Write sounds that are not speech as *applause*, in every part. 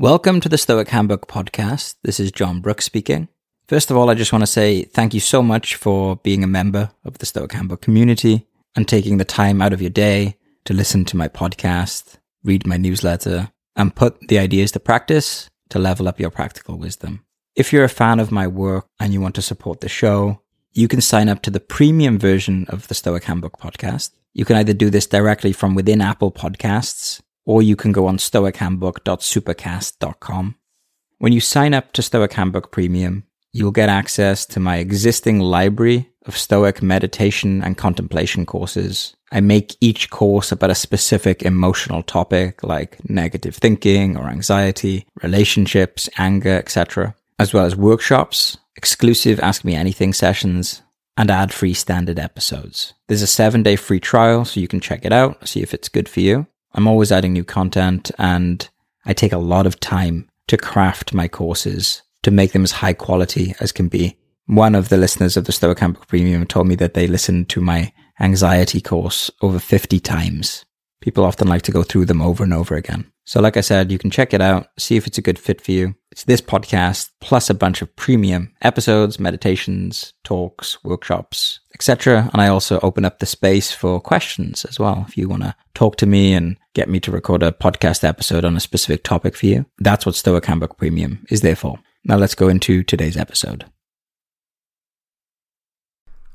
Welcome to the Stoic Handbook podcast. This is Jon Brooks speaking. First of all, I just want to say thank you so much for being a member of the Stoic Handbook community and taking the time out of your day to listen to my podcast, read my newsletter, and put the ideas to practice to level up your practical wisdom. If you're a fan of my work and you want to support the show, you can sign up to the premium version of the Stoic Handbook podcast. You can either do this directly from within Apple Podcasts or you can go on stoichandbook.supercast.com. When you sign up to Stoic Handbook Premium, you'll get access to my existing library of Stoic meditation and contemplation courses. I make each course about a specific emotional topic like negative thinking or anxiety, relationships, anger, etc., as well as workshops, exclusive Ask Me Anything sessions, and ad free standard episodes. There's a seven day free trial, so you can check it out, see if it's good for you. I'm always adding new content and I take a lot of time to craft my courses to make them as high quality as can be. One of the listeners of the Stoic Handbook Premium told me that they listened to my anxiety course over 50 times. People often like to go through them over and over again. So, like I said, you can check it out, see if it's a good fit for you. It's this podcast plus a bunch of premium episodes, meditations, talks, workshops, etc. And I also open up the space for questions as well. If you want to talk to me and get me to record a podcast episode on a specific topic for you, that's what Stoic Handbook Premium is there for. Now, let's go into today's episode.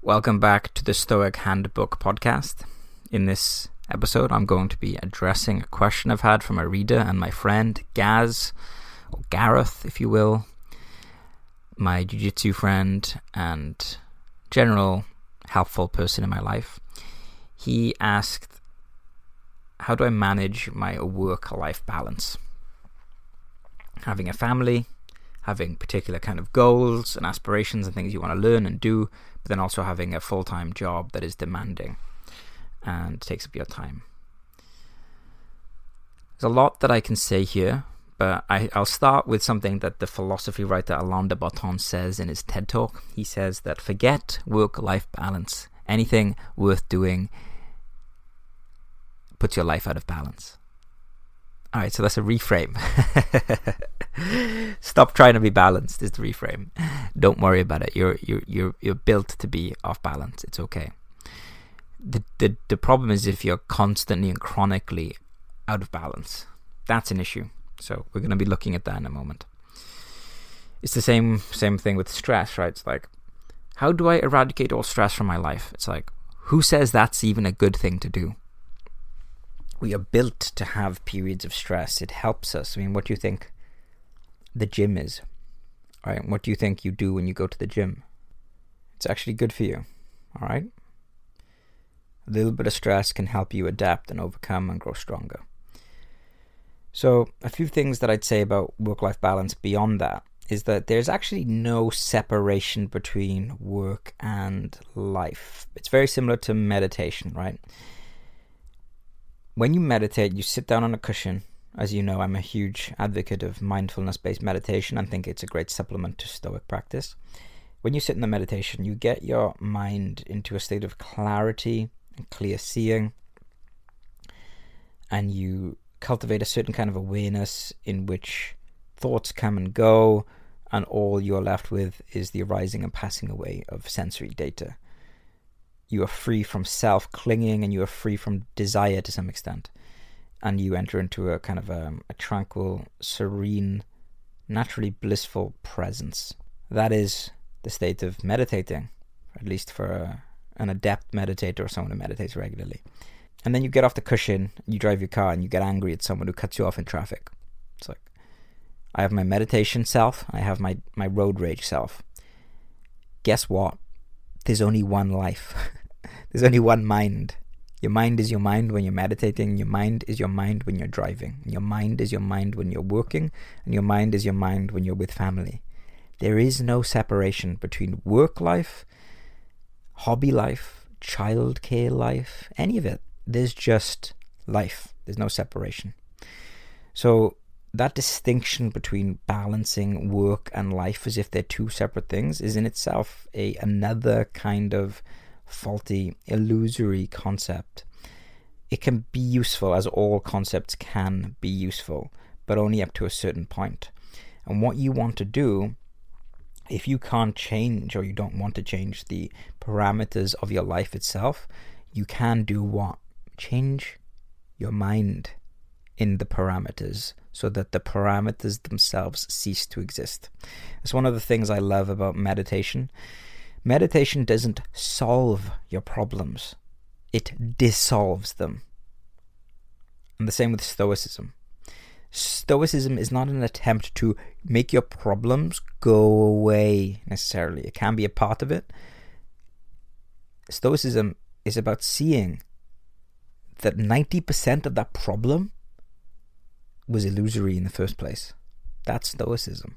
Welcome back to the Stoic Handbook podcast. In this episode, I'm going to be addressing a question I've had from a reader and my friend Gaz, or Gareth, if you will, my jiu jitsu friend and general helpful person in my life. He asked, How do I manage my work life balance? Having a family, having particular kind of goals and aspirations and things you want to learn and do, but then also having a full time job that is demanding and takes up your time. There's a lot that I can say here, but I, will start with something that the philosophy writer Alain de Botton says in his TED Talk. He says that forget work life balance. Anything worth doing puts your life out of balance. All right, so that's a reframe. *laughs* Stop trying to be balanced is the reframe. Don't worry about it. You're you're you're you're built to be off balance. It's okay the, the the problem is if you're constantly and chronically out of balance. That's an issue. So we're going to be looking at that in a moment. It's the same same thing with stress, right? It's like how do I eradicate all stress from my life? It's like who says that's even a good thing to do? We are built to have periods of stress. It helps us. I mean, what do you think the gym is? Right? What do you think you do when you go to the gym? It's actually good for you. All right? A little bit of stress can help you adapt and overcome and grow stronger. So, a few things that I'd say about work life balance beyond that is that there's actually no separation between work and life. It's very similar to meditation, right? When you meditate, you sit down on a cushion. As you know, I'm a huge advocate of mindfulness based meditation and think it's a great supplement to Stoic practice. When you sit in the meditation, you get your mind into a state of clarity and clear seeing, and you cultivate a certain kind of awareness in which thoughts come and go, and all you're left with is the arising and passing away of sensory data. You are free from self clinging and you are free from desire to some extent. And you enter into a kind of a, um, a tranquil, serene, naturally blissful presence. That is the state of meditating, at least for a, an adept meditator or someone who meditates regularly. And then you get off the cushion, you drive your car, and you get angry at someone who cuts you off in traffic. It's like, I have my meditation self, I have my, my road rage self. Guess what? There's only one life, *laughs* there's only one mind. Your mind is your mind when you're meditating, your mind is your mind when you're driving, your mind is your mind when you're working, and your mind is your mind when you're with family. There is no separation between work life hobby life, childcare life, any of it. There's just life. There's no separation. So that distinction between balancing work and life as if they're two separate things is in itself a another kind of faulty, illusory concept. It can be useful as all concepts can be useful, but only up to a certain point. And what you want to do, if you can't change or you don't want to change the parameters of your life itself, you can do what? Change your mind in the parameters so that the parameters themselves cease to exist. It's one of the things I love about meditation. Meditation doesn't solve your problems, it dissolves them. And the same with Stoicism. Stoicism is not an attempt to make your problems go away necessarily. It can be a part of it. Stoicism is about seeing that 90% of that problem was illusory in the first place. That's Stoicism,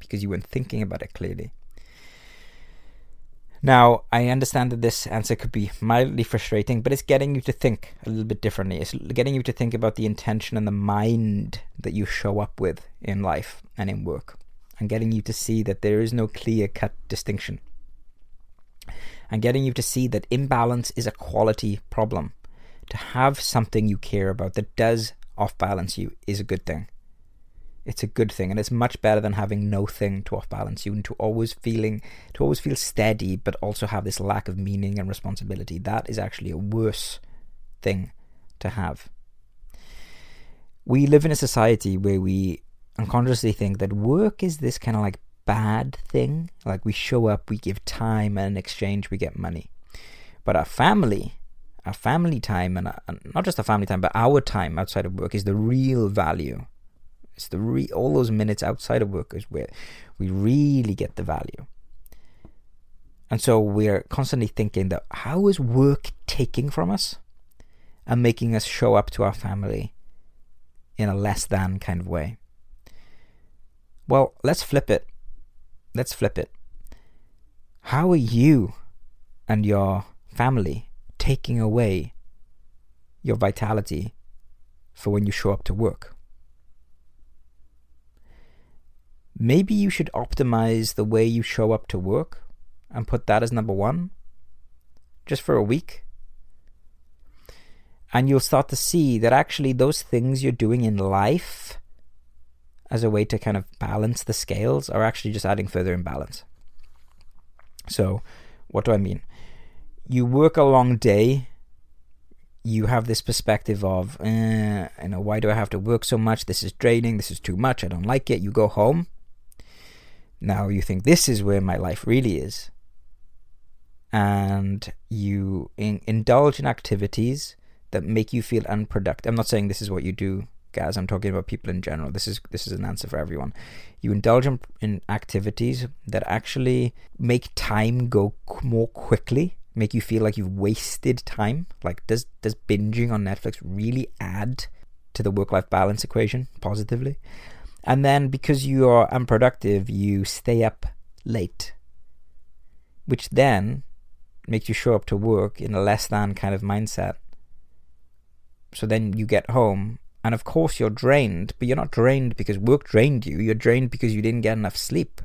because you weren't thinking about it clearly. Now, I understand that this answer could be mildly frustrating, but it's getting you to think a little bit differently. It's getting you to think about the intention and the mind that you show up with in life and in work, and getting you to see that there is no clear cut distinction, and getting you to see that imbalance is a quality problem. To have something you care about that does off balance you is a good thing it's a good thing and it's much better than having no thing to off balance you and to always feeling to always feel steady but also have this lack of meaning and responsibility. That is actually a worse thing to have. We live in a society where we unconsciously think that work is this kind of like bad thing. Like we show up we give time and in exchange we get money. But our family our family time and, and not just our family time but our time outside of work is the real value it's the re- all those minutes outside of work is where we really get the value. And so we're constantly thinking that how is work taking from us and making us show up to our family in a less than kind of way. Well, let's flip it. Let's flip it. How are you and your family taking away your vitality for when you show up to work? Maybe you should optimize the way you show up to work and put that as number one just for a week. And you'll start to see that actually those things you're doing in life as a way to kind of balance the scales are actually just adding further imbalance. So, what do I mean? You work a long day. You have this perspective of, eh, you know, why do I have to work so much? This is draining. This is too much. I don't like it. You go home now you think this is where my life really is. And you in- indulge in activities that make you feel unproductive. I'm not saying this is what you do, guys. I'm talking about people in general. This is this is an answer for everyone. You indulge in, in activities that actually make time go more quickly, make you feel like you've wasted time. Like does does binging on Netflix really add to the work life balance equation positively? And then because you are unproductive, you stay up late, which then makes you show up to work in a less than kind of mindset. So then you get home, and of course you're drained, but you're not drained because work drained you, you're drained because you didn't get enough sleep.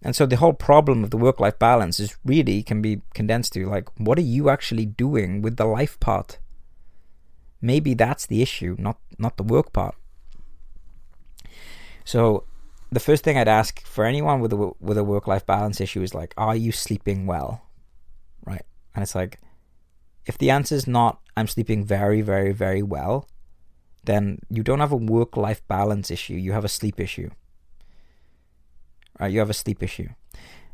And so the whole problem of the work life balance is really can be condensed to like, what are you actually doing with the life part? Maybe that's the issue, not not the work part. So the first thing I'd ask for anyone with a with a work life balance issue is like, are you sleeping well? Right? And it's like, if the answer is not, I'm sleeping very, very, very well, then you don't have a work life balance issue. You have a sleep issue. Right? You have a sleep issue.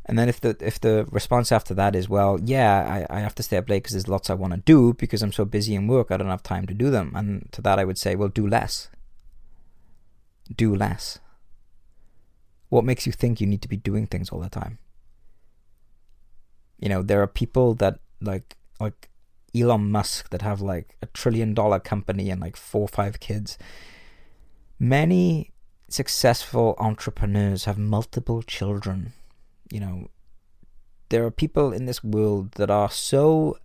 And then if the if the response after that is well, yeah, I, I have to stay up late because there's lots I want to do because I'm so busy in work I don't have time to do them. And to that I would say, well, do less. Do less. What makes you think you need to be doing things all the time? You know, there are people that like like Elon Musk that have like a trillion dollar company and like four or five kids. Many successful entrepreneurs have multiple children. You know, there are people in this world that are so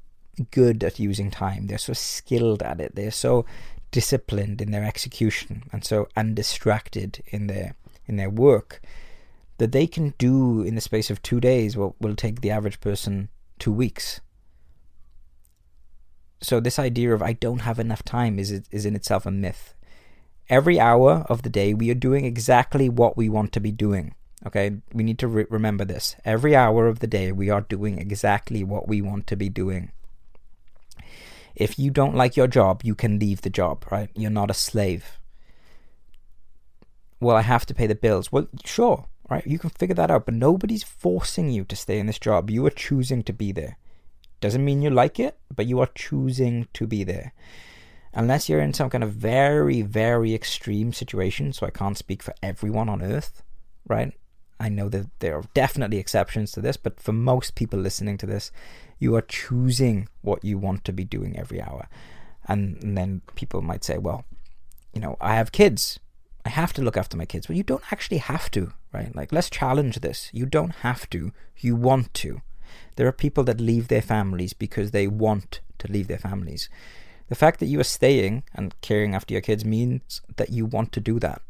good at using time. They're so skilled at it. They're so disciplined in their execution and so undistracted in their in their work that they can do in the space of two days what will take the average person two weeks. So this idea of I don't have enough time is is in itself a myth. Every hour of the day, we are doing exactly what we want to be doing. Okay, we need to re- remember this. Every hour of the day, we are doing exactly what we want to be doing. If you don't like your job, you can leave the job, right? You're not a slave. Well, I have to pay the bills. Well, sure, right? You can figure that out, but nobody's forcing you to stay in this job. You are choosing to be there. Doesn't mean you like it, but you are choosing to be there. Unless you're in some kind of very, very extreme situation, so I can't speak for everyone on earth, right? I know that there are definitely exceptions to this, but for most people listening to this, you are choosing what you want to be doing every hour. And, and then people might say, well, you know, I have kids. I have to look after my kids. Well, you don't actually have to, right? Like, let's challenge this. You don't have to. You want to. There are people that leave their families because they want to leave their families. The fact that you are staying and caring after your kids means that you want to do that.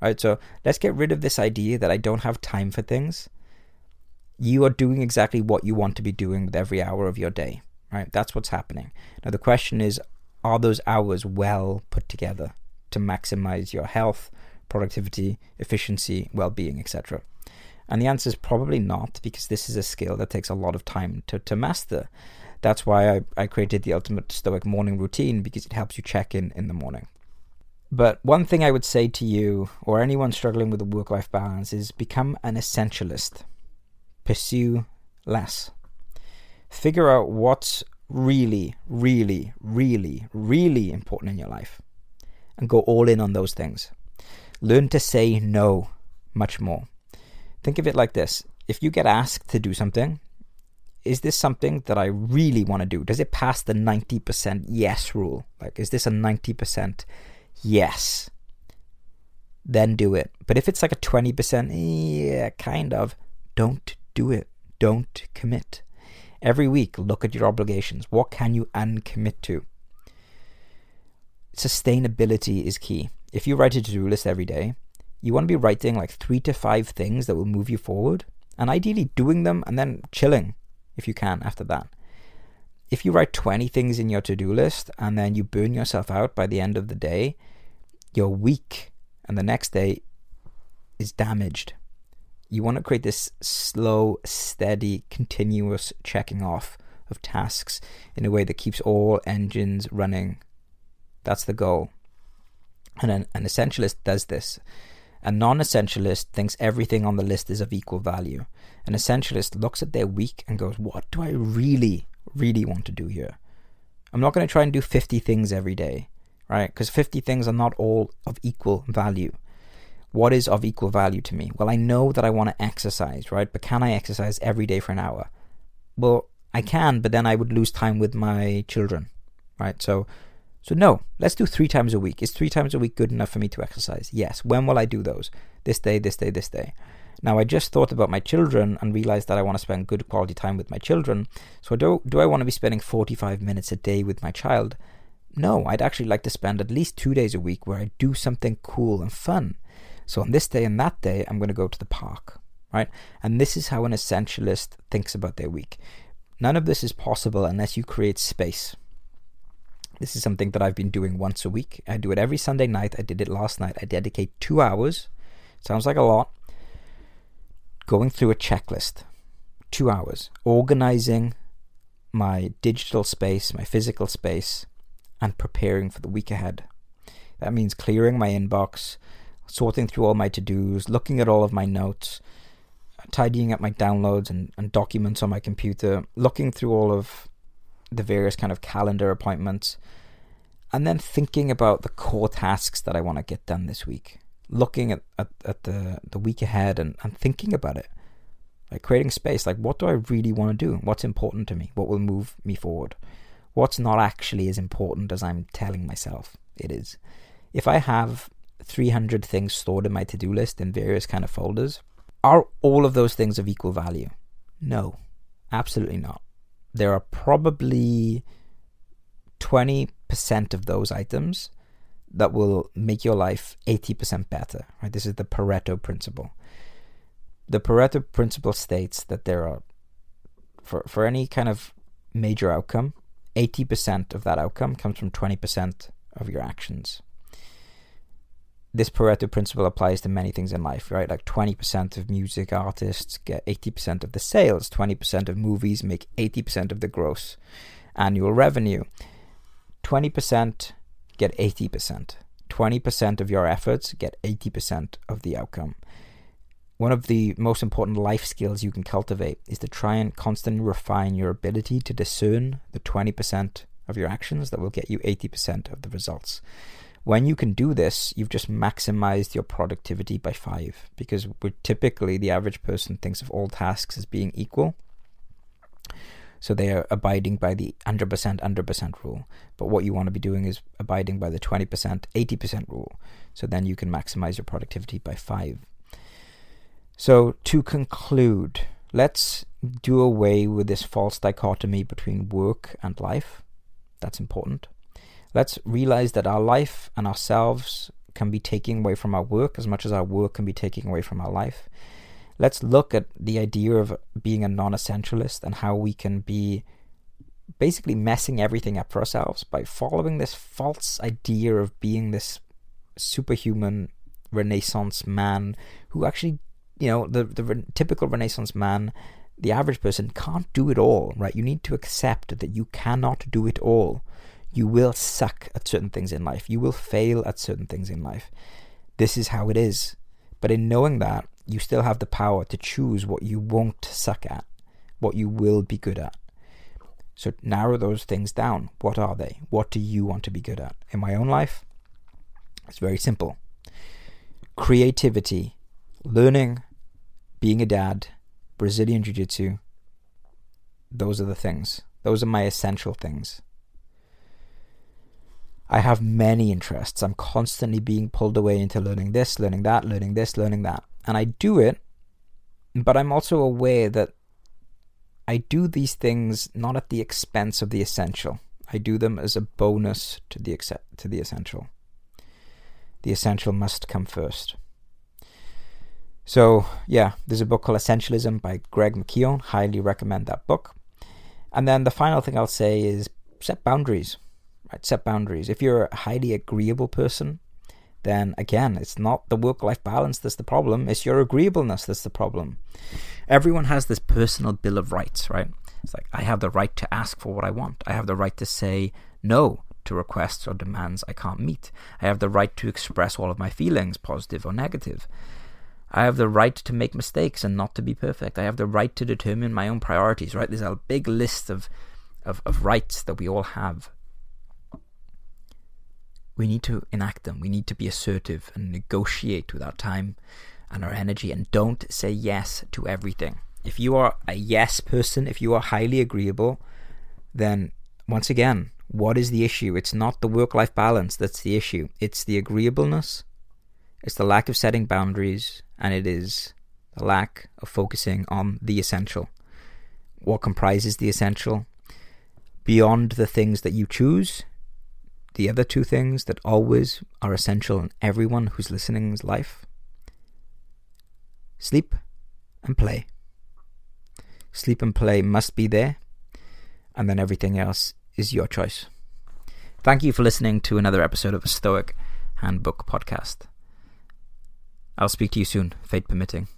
Right? So let's get rid of this idea that I don't have time for things. You are doing exactly what you want to be doing with every hour of your day. Right? That's what's happening. Now the question is, are those hours well put together to maximize your health, productivity, efficiency, well-being, etc.? And the answer is probably not, because this is a skill that takes a lot of time to, to master. That's why I, I created the Ultimate Stoic Morning Routine, because it helps you check in in the morning. But one thing I would say to you, or anyone struggling with a work life balance, is become an essentialist. Pursue less. Figure out what's really, really, really, really important in your life and go all in on those things. Learn to say no much more. Think of it like this if you get asked to do something, is this something that I really want to do? Does it pass the 90% yes rule? Like, is this a 90% Yes. Then do it. But if it's like a 20%, yeah, kind of, don't do it. Don't commit. Every week, look at your obligations. What can you uncommit to? Sustainability is key. If you write a to do list every day, you want to be writing like three to five things that will move you forward, and ideally doing them and then chilling if you can after that. If you write 20 things in your to do list and then you burn yourself out by the end of the day, you're weak, and the next day is damaged. You want to create this slow, steady, continuous checking off of tasks in a way that keeps all engines running. That's the goal. And an, an essentialist does this. A non essentialist thinks everything on the list is of equal value. An essentialist looks at their week and goes, What do I really, really want to do here? I'm not going to try and do 50 things every day right? Because 50 things are not all of equal value. What is of equal value to me? Well, I know that I want to exercise, right? But can I exercise every day for an hour? Well, I can, but then I would lose time with my children, right? So, so no, let's do three times a week. Is three times a week good enough for me to exercise? Yes. When will I do those? This day, this day, this day. Now, I just thought about my children and realized that I want to spend good quality time with my children. So, do, do I want to be spending 45 minutes a day with my child? No, I'd actually like to spend at least two days a week where I do something cool and fun. So on this day and that day, I'm going to go to the park, right? And this is how an essentialist thinks about their week. None of this is possible unless you create space. This is something that I've been doing once a week. I do it every Sunday night. I did it last night. I dedicate two hours. Sounds like a lot. Going through a checklist. Two hours. Organizing my digital space, my physical space, and preparing for the week ahead. That means clearing my inbox, sorting through all my to dos, looking at all of my notes, tidying up my downloads and, and documents on my computer, looking through all of the various kind of calendar appointments, and then thinking about the core tasks that I want to get done this week. Looking at, at, at the, the week ahead and, and thinking about it. Like creating space, like what do I really want to do? What's important to me? What will move me forward? what's not actually as important as I'm telling myself it is. If I have 300 things stored in my to do list in various kind of folders, are all of those things of equal value? No, absolutely not. There are probably 20% of those items that will make your life 80% better. Right? This is the Pareto principle. The Pareto principle states that there are for for any kind of major outcome, 80% of that outcome comes from 20% of your actions. This Pareto principle applies to many things in life, right? Like 20% of music artists get 80% of the sales, 20% of movies make 80% of the gross annual revenue. 20% get 80%. 20% of your efforts get 80% of the outcome. One of the most important life skills you can cultivate is to try and constantly refine your ability to discern the 20% of your actions that will get you 80% of the results. When you can do this, you've just maximized your productivity by five because we're typically the average person thinks of all tasks as being equal. So they are abiding by the 100% 100% rule. But what you want to be doing is abiding by the 20% 80% rule. So then you can maximize your productivity by five. So to conclude, let's do away with this false dichotomy between work and life. That's important. Let's realize that our life and ourselves can be taken away from our work as much as our work can be taken away from our life. Let's look at the idea of being a non essentialist and how we can be basically messing everything up for ourselves by following this false idea of being this superhuman Renaissance man who actually, you know, the, the re- typical Renaissance man, the average person can't do it all, right? You need to accept that you cannot do it all you will suck at certain things in life. You will fail at certain things in life. This is how it is. But in knowing that, you still have the power to choose what you won't suck at, what you will be good at. So narrow those things down. What are they? What do you want to be good at? In my own life, it's very simple creativity, learning, being a dad, Brazilian Jiu Jitsu. Those are the things. Those are my essential things. I have many interests. I'm constantly being pulled away into learning this, learning that, learning this, learning that. And I do it, but I'm also aware that I do these things not at the expense of the essential. I do them as a bonus to the to the essential. The essential must come first. So, yeah, there's a book called Essentialism by Greg McKeown. Highly recommend that book. And then the final thing I'll say is set boundaries right? Set boundaries. If you're a highly agreeable person, then again, it's not the work life balance that's the problem, it's your agreeableness that's the problem. Everyone has this personal bill of rights, right? It's like, I have the right to ask for what I want, I have the right to say no to requests or demands I can't meet, I have the right to express all of my feelings, positive or negative. I have the right to make mistakes and not to be perfect. I have the right to determine my own priorities, right? There's a big list of, of, of rights that we all have we need to enact them. We need to be assertive and negotiate with our time and our energy and don't say yes to everything. If you are a yes person, if you are highly agreeable, then once again, what is the issue? It's not the work life balance that's the issue. It's the agreeableness, it's the lack of setting boundaries, and it is the lack of focusing on the essential. What comprises the essential? Beyond the things that you choose the other two things that always are essential in everyone who's listening's life sleep and play. Sleep and play must be there, and then everything else is your choice. Thank you for listening to another episode of a Stoic Handbook podcast. I'll speak to you soon, fate permitting.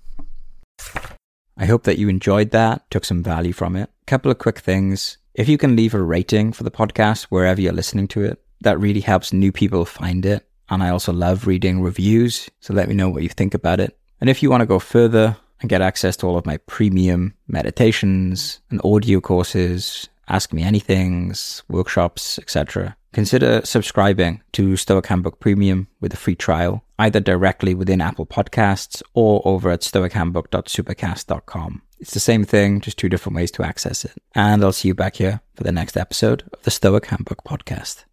I hope that you enjoyed that, took some value from it. A Couple of quick things. If you can leave a rating for the podcast wherever you're listening to it, that really helps new people find it. And I also love reading reviews. So let me know what you think about it. And if you want to go further and get access to all of my premium meditations and audio courses, ask me anythings, workshops, etc., consider subscribing to Stoic Handbook Premium with a free trial, either directly within Apple Podcasts or over at stoichandbook.supercast.com. It's the same thing, just two different ways to access it. And I'll see you back here for the next episode of the Stoic Handbook Podcast.